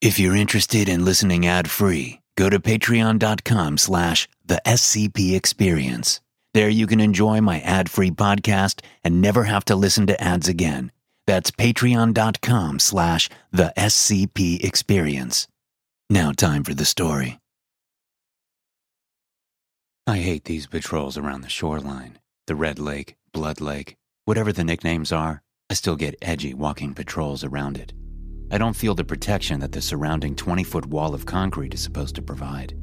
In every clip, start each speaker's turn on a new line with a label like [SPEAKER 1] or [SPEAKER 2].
[SPEAKER 1] If you're interested in listening ad-free, go to patreon.com slash the SCP Experience. There you can enjoy my ad-free podcast and never have to listen to ads again. That's patreon.com slash the SCP Experience. Now time for the story. I hate these patrols around the shoreline. The Red Lake, Blood Lake, whatever the nicknames are, I still get edgy walking patrols around it. I don't feel the protection that the surrounding 20 foot wall of concrete is supposed to provide.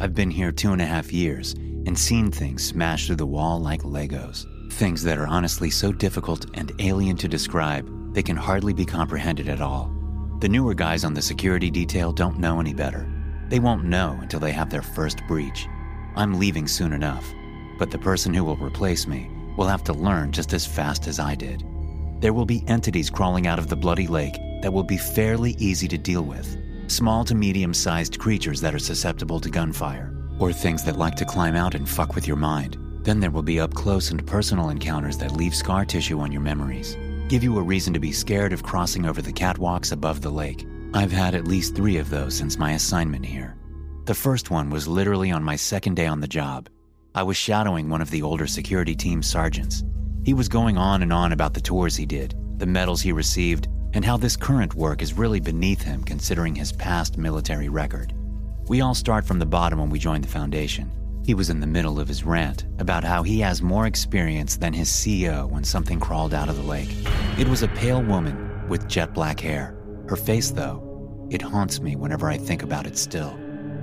[SPEAKER 1] I've been here two and a half years and seen things smash through the wall like Legos. Things that are honestly so difficult and alien to describe, they can hardly be comprehended at all. The newer guys on the security detail don't know any better. They won't know until they have their first breach. I'm leaving soon enough, but the person who will replace me will have to learn just as fast as I did. There will be entities crawling out of the bloody lake that will be fairly easy to deal with. Small to medium sized creatures that are susceptible to gunfire, or things that like to climb out and fuck with your mind. Then there will be up close and personal encounters that leave scar tissue on your memories, give you a reason to be scared of crossing over the catwalks above the lake. I've had at least three of those since my assignment here. The first one was literally on my second day on the job. I was shadowing one of the older security team sergeants. He was going on and on about the tours he did, the medals he received, and how this current work is really beneath him considering his past military record. We all start from the bottom when we join the Foundation. He was in the middle of his rant about how he has more experience than his CEO when something crawled out of the lake. It was a pale woman with jet black hair. Her face, though, it haunts me whenever I think about it still.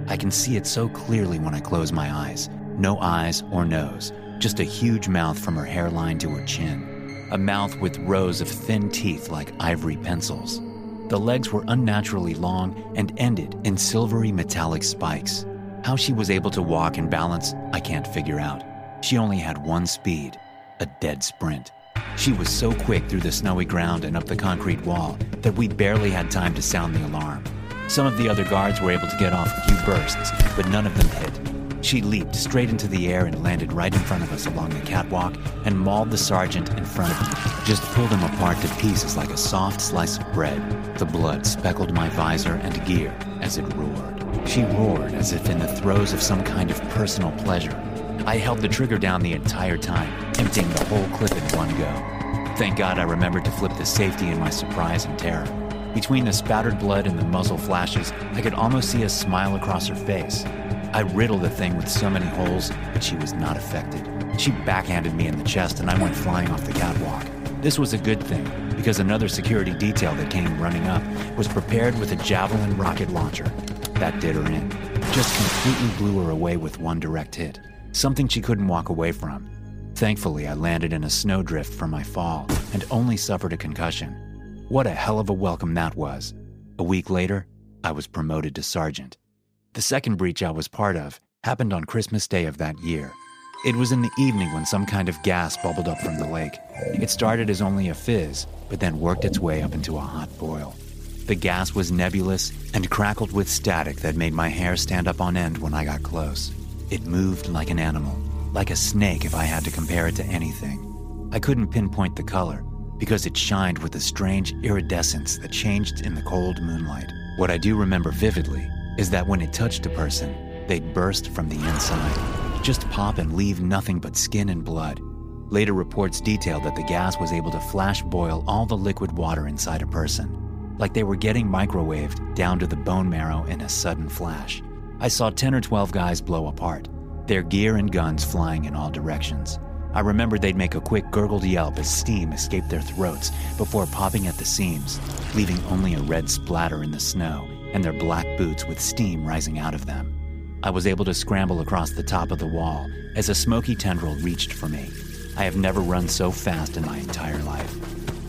[SPEAKER 1] I can see it so clearly when I close my eyes. No eyes or nose, just a huge mouth from her hairline to her chin a mouth with rows of thin teeth like ivory pencils. The legs were unnaturally long and ended in silvery metallic spikes. How she was able to walk and balance, I can't figure out. She only had one speed a dead sprint. She was so quick through the snowy ground and up the concrete wall that we barely had time to sound the alarm. Some of the other guards were able to get off a few bursts, but none of them hit. She leaped straight into the air and landed right in front of us along the catwalk and mauled the sergeant in front of me. Just pulled him apart to pieces like a soft slice of bread. The blood speckled my visor and gear as it roared. She roared as if in the throes of some kind of personal pleasure. I held the trigger down the entire time, emptying the whole clip in one go. Thank God I remembered to flip the safety in my surprise and terror. Between the spattered blood and the muzzle flashes, I could almost see a smile across her face. I riddled the thing with so many holes, but she was not affected. She backhanded me in the chest and I went flying off the catwalk. This was a good thing, because another security detail that came running up was prepared with a Javelin rocket launcher. That did her in. Just completely blew her away with one direct hit. Something she couldn't walk away from. Thankfully, I landed in a snowdrift from my fall and only suffered a concussion. What a hell of a welcome that was. A week later, I was promoted to sergeant. The second breach I was part of happened on Christmas Day of that year. It was in the evening when some kind of gas bubbled up from the lake. It started as only a fizz, but then worked its way up into a hot boil. The gas was nebulous and crackled with static that made my hair stand up on end when I got close. It moved like an animal, like a snake if I had to compare it to anything. I couldn't pinpoint the color because it shined with a strange iridescence that changed in the cold moonlight. What I do remember vividly is that when it touched a person, they'd burst from the inside, just pop and leave nothing but skin and blood. Later reports detailed that the gas was able to flash boil all the liquid water inside a person, like they were getting microwaved down to the bone marrow in a sudden flash. I saw 10 or 12 guys blow apart, their gear and guns flying in all directions. I remember they'd make a quick gurgled yelp as steam escaped their throats before popping at the seams, leaving only a red splatter in the snow and their black boots with steam rising out of them. I was able to scramble across the top of the wall as a smoky tendril reached for me. I have never run so fast in my entire life.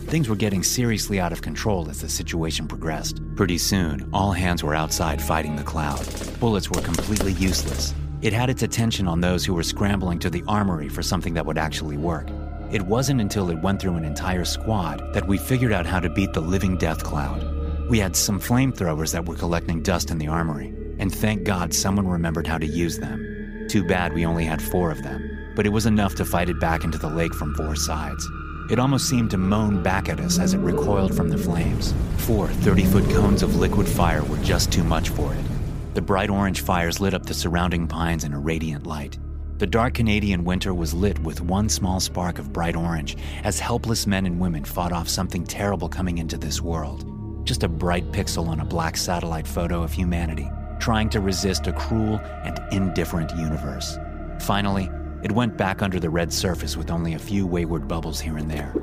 [SPEAKER 1] Things were getting seriously out of control as the situation progressed. Pretty soon, all hands were outside fighting the cloud. Bullets were completely useless. It had its attention on those who were scrambling to the armory for something that would actually work. It wasn't until it went through an entire squad that we figured out how to beat the living death cloud. We had some flamethrowers that were collecting dust in the armory, and thank God someone remembered how to use them. Too bad we only had four of them, but it was enough to fight it back into the lake from four sides. It almost seemed to moan back at us as it recoiled from the flames. Four 30 foot cones of liquid fire were just too much for it. The bright orange fires lit up the surrounding pines in a radiant light. The dark Canadian winter was lit with one small spark of bright orange as helpless men and women fought off something terrible coming into this world. Just a bright pixel on a black satellite photo of humanity, trying to resist a cruel and indifferent universe. Finally, it went back under the red surface with only a few wayward bubbles here and there.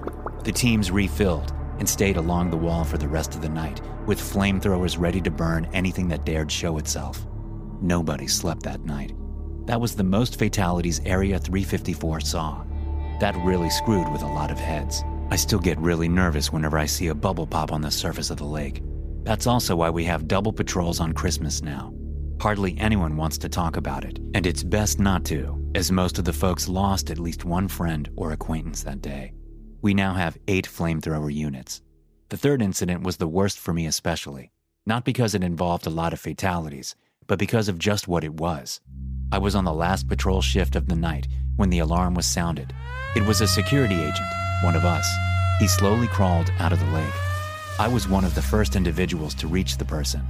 [SPEAKER 1] The teams refilled and stayed along the wall for the rest of the night, with flamethrowers ready to burn anything that dared show itself. Nobody slept that night. That was the most fatalities Area 354 saw. That really screwed with a lot of heads. I still get really nervous whenever I see a bubble pop on the surface of the lake. That's also why we have double patrols on Christmas now. Hardly anyone wants to talk about it, and it's best not to, as most of the folks lost at least one friend or acquaintance that day. We now have eight flamethrower units. The third incident was the worst for me, especially, not because it involved a lot of fatalities, but because of just what it was. I was on the last patrol shift of the night when the alarm was sounded. It was a security agent, one of us. He slowly crawled out of the lake. I was one of the first individuals to reach the person.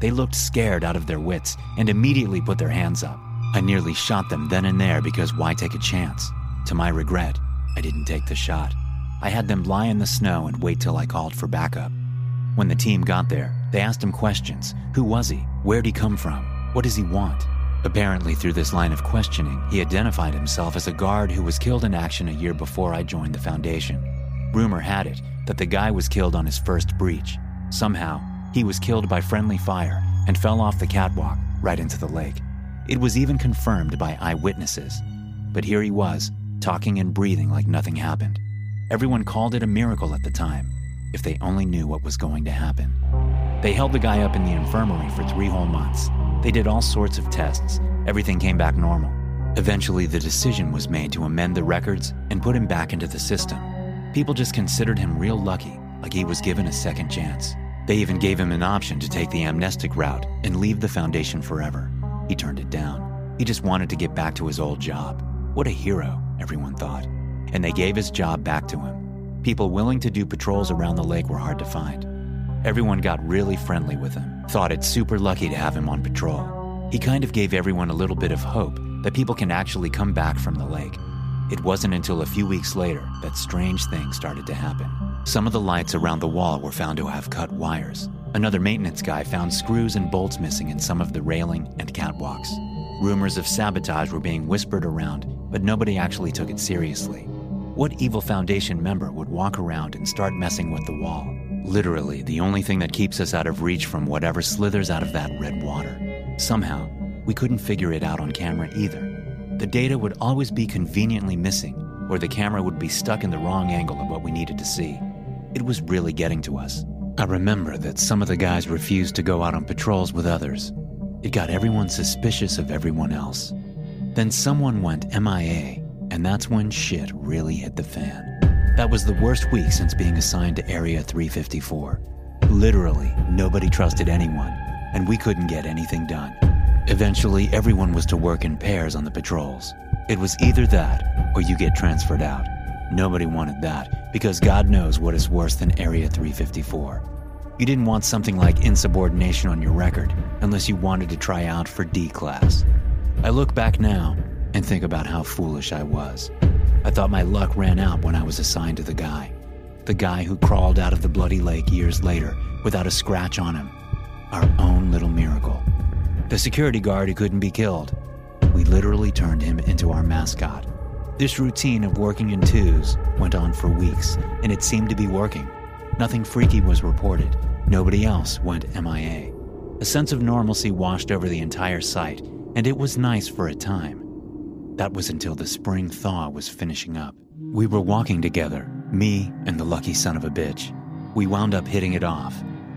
[SPEAKER 1] They looked scared out of their wits and immediately put their hands up. I nearly shot them then and there because why take a chance? To my regret, I didn't take the shot. I had them lie in the snow and wait till I called for backup. When the team got there, they asked him questions Who was he? Where'd he come from? What does he want? Apparently, through this line of questioning, he identified himself as a guard who was killed in action a year before I joined the Foundation. Rumor had it that the guy was killed on his first breach. Somehow, he was killed by friendly fire and fell off the catwalk right into the lake. It was even confirmed by eyewitnesses. But here he was, talking and breathing like nothing happened. Everyone called it a miracle at the time, if they only knew what was going to happen. They held the guy up in the infirmary for three whole months. They did all sorts of tests. Everything came back normal. Eventually, the decision was made to amend the records and put him back into the system. People just considered him real lucky, like he was given a second chance. They even gave him an option to take the amnestic route and leave the Foundation forever. He turned it down. He just wanted to get back to his old job. What a hero, everyone thought. And they gave his job back to him. People willing to do patrols around the lake were hard to find. Everyone got really friendly with him, thought it's super lucky to have him on patrol. He kind of gave everyone a little bit of hope that people can actually come back from the lake. It wasn't until a few weeks later that strange things started to happen. Some of the lights around the wall were found to have cut wires. Another maintenance guy found screws and bolts missing in some of the railing and catwalks. Rumors of sabotage were being whispered around, but nobody actually took it seriously. What evil Foundation member would walk around and start messing with the wall? Literally, the only thing that keeps us out of reach from whatever slithers out of that red water. Somehow, we couldn't figure it out on camera either. The data would always be conveniently missing, or the camera would be stuck in the wrong angle of what we needed to see. It was really getting to us. I remember that some of the guys refused to go out on patrols with others. It got everyone suspicious of everyone else. Then someone went MIA, and that's when shit really hit the fan. That was the worst week since being assigned to Area 354. Literally, nobody trusted anyone, and we couldn't get anything done. Eventually, everyone was to work in pairs on the patrols. It was either that or you get transferred out. Nobody wanted that because God knows what is worse than Area 354. You didn't want something like insubordination on your record unless you wanted to try out for D class. I look back now and think about how foolish I was. I thought my luck ran out when I was assigned to the guy. The guy who crawled out of the bloody lake years later without a scratch on him. Our own little miracle. The security guard who couldn't be killed. We literally turned him into our mascot. This routine of working in twos went on for weeks, and it seemed to be working. Nothing freaky was reported. Nobody else went MIA. A sense of normalcy washed over the entire site, and it was nice for a time. That was until the spring thaw was finishing up. We were walking together, me and the lucky son of a bitch. We wound up hitting it off.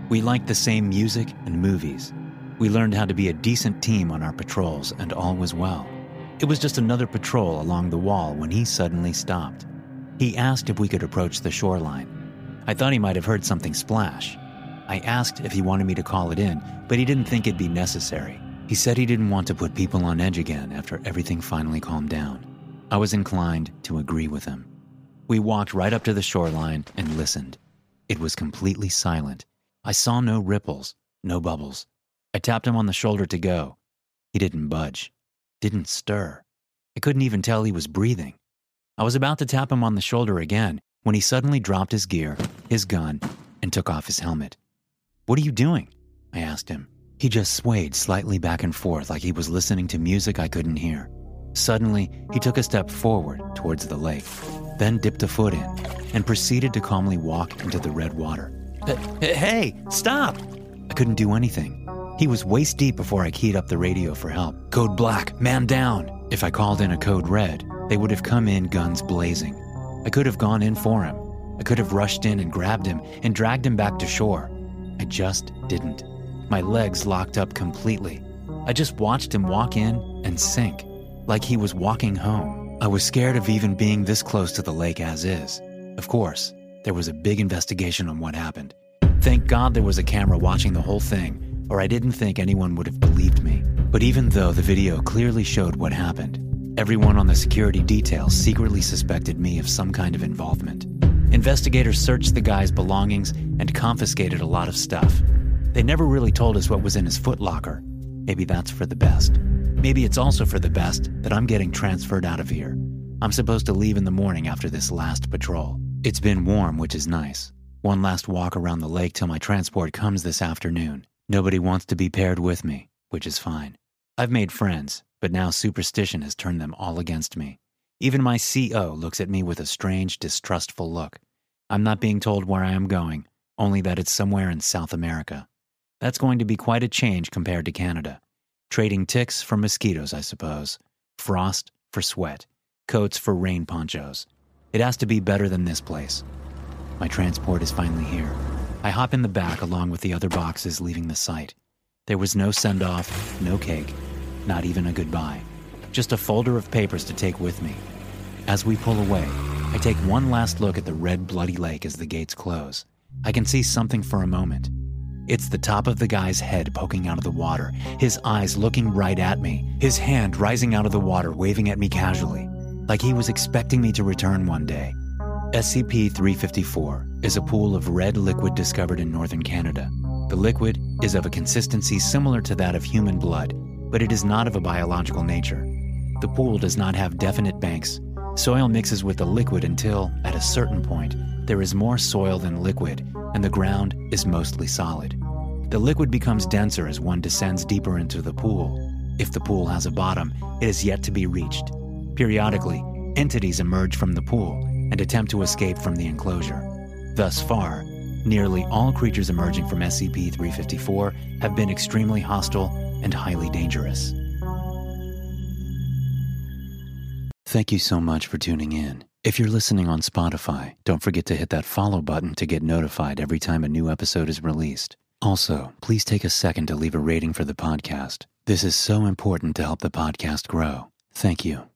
[SPEAKER 1] We liked the same music and movies. We learned how to be a decent team on our patrols, and all was well. It was just another patrol along the wall when he suddenly stopped. He asked if we could approach the shoreline. I thought he might have heard something splash. I asked if he wanted me to call it in, but he didn't think it'd be necessary. He said he didn't want to put people on edge again after everything finally calmed down. I was inclined to agree with him. We walked right up to the shoreline and listened. It was completely silent. I saw no ripples, no bubbles. I tapped him on the shoulder to go. He didn't budge, didn't stir. I couldn't even tell he was breathing. I was about to tap him on the shoulder again when he suddenly dropped his gear, his gun, and took off his helmet. What are you doing? I asked him. He just swayed slightly back and forth like he was listening to music I couldn't hear. Suddenly, he took a step forward towards the lake, then dipped a foot in, and proceeded to calmly walk into the red water. Hey, stop! I couldn't do anything. He was waist deep before I keyed up the radio for help. Code black, man down. If I called in a code red, they would have come in guns blazing. I could have gone in for him. I could have rushed in and grabbed him and dragged him back to shore. I just didn't. My legs locked up completely. I just watched him walk in and sink, like he was walking home. I was scared of even being this close to the lake as is. Of course, there was a big investigation on what happened. Thank God there was a camera watching the whole thing, or I didn't think anyone would have believed me. But even though the video clearly showed what happened, everyone on the security detail secretly suspected me of some kind of involvement. Investigators searched the guy's belongings and confiscated a lot of stuff. They never really told us what was in his footlocker. Maybe that's for the best. Maybe it's also for the best that I'm getting transferred out of here. I'm supposed to leave in the morning after this last patrol. It's been warm, which is nice. One last walk around the lake till my transport comes this afternoon. Nobody wants to be paired with me, which is fine. I've made friends, but now superstition has turned them all against me. Even my CO looks at me with a strange, distrustful look. I'm not being told where I am going, only that it's somewhere in South America. That's going to be quite a change compared to Canada. Trading ticks for mosquitoes, I suppose. Frost for sweat. Coats for rain ponchos. It has to be better than this place. My transport is finally here. I hop in the back along with the other boxes leaving the site. There was no send off, no cake, not even a goodbye. Just a folder of papers to take with me. As we pull away, I take one last look at the red, bloody lake as the gates close. I can see something for a moment. It's the top of the guy's head poking out of the water, his eyes looking right at me, his hand rising out of the water, waving at me casually like he was expecting me to return one day. SCP 354 is a pool of red liquid discovered in northern Canada. The liquid is of a consistency similar to that of human blood, but it is not of a biological nature. The pool does not have definite banks. Soil mixes with the liquid until, at a certain point, there is more soil than liquid, and the ground is mostly solid. The liquid becomes denser as one descends deeper into the pool. If the pool has a bottom, it is yet to be reached. Periodically, entities emerge from the pool and attempt to escape from the enclosure. Thus far, nearly all creatures emerging from SCP 354 have been extremely hostile and highly dangerous. Thank you so much for tuning in. If you're listening on Spotify, don't forget to hit that follow button to get notified every time a new episode is released. Also, please take a second to leave a rating for the podcast. This is so important to help the podcast grow. Thank you.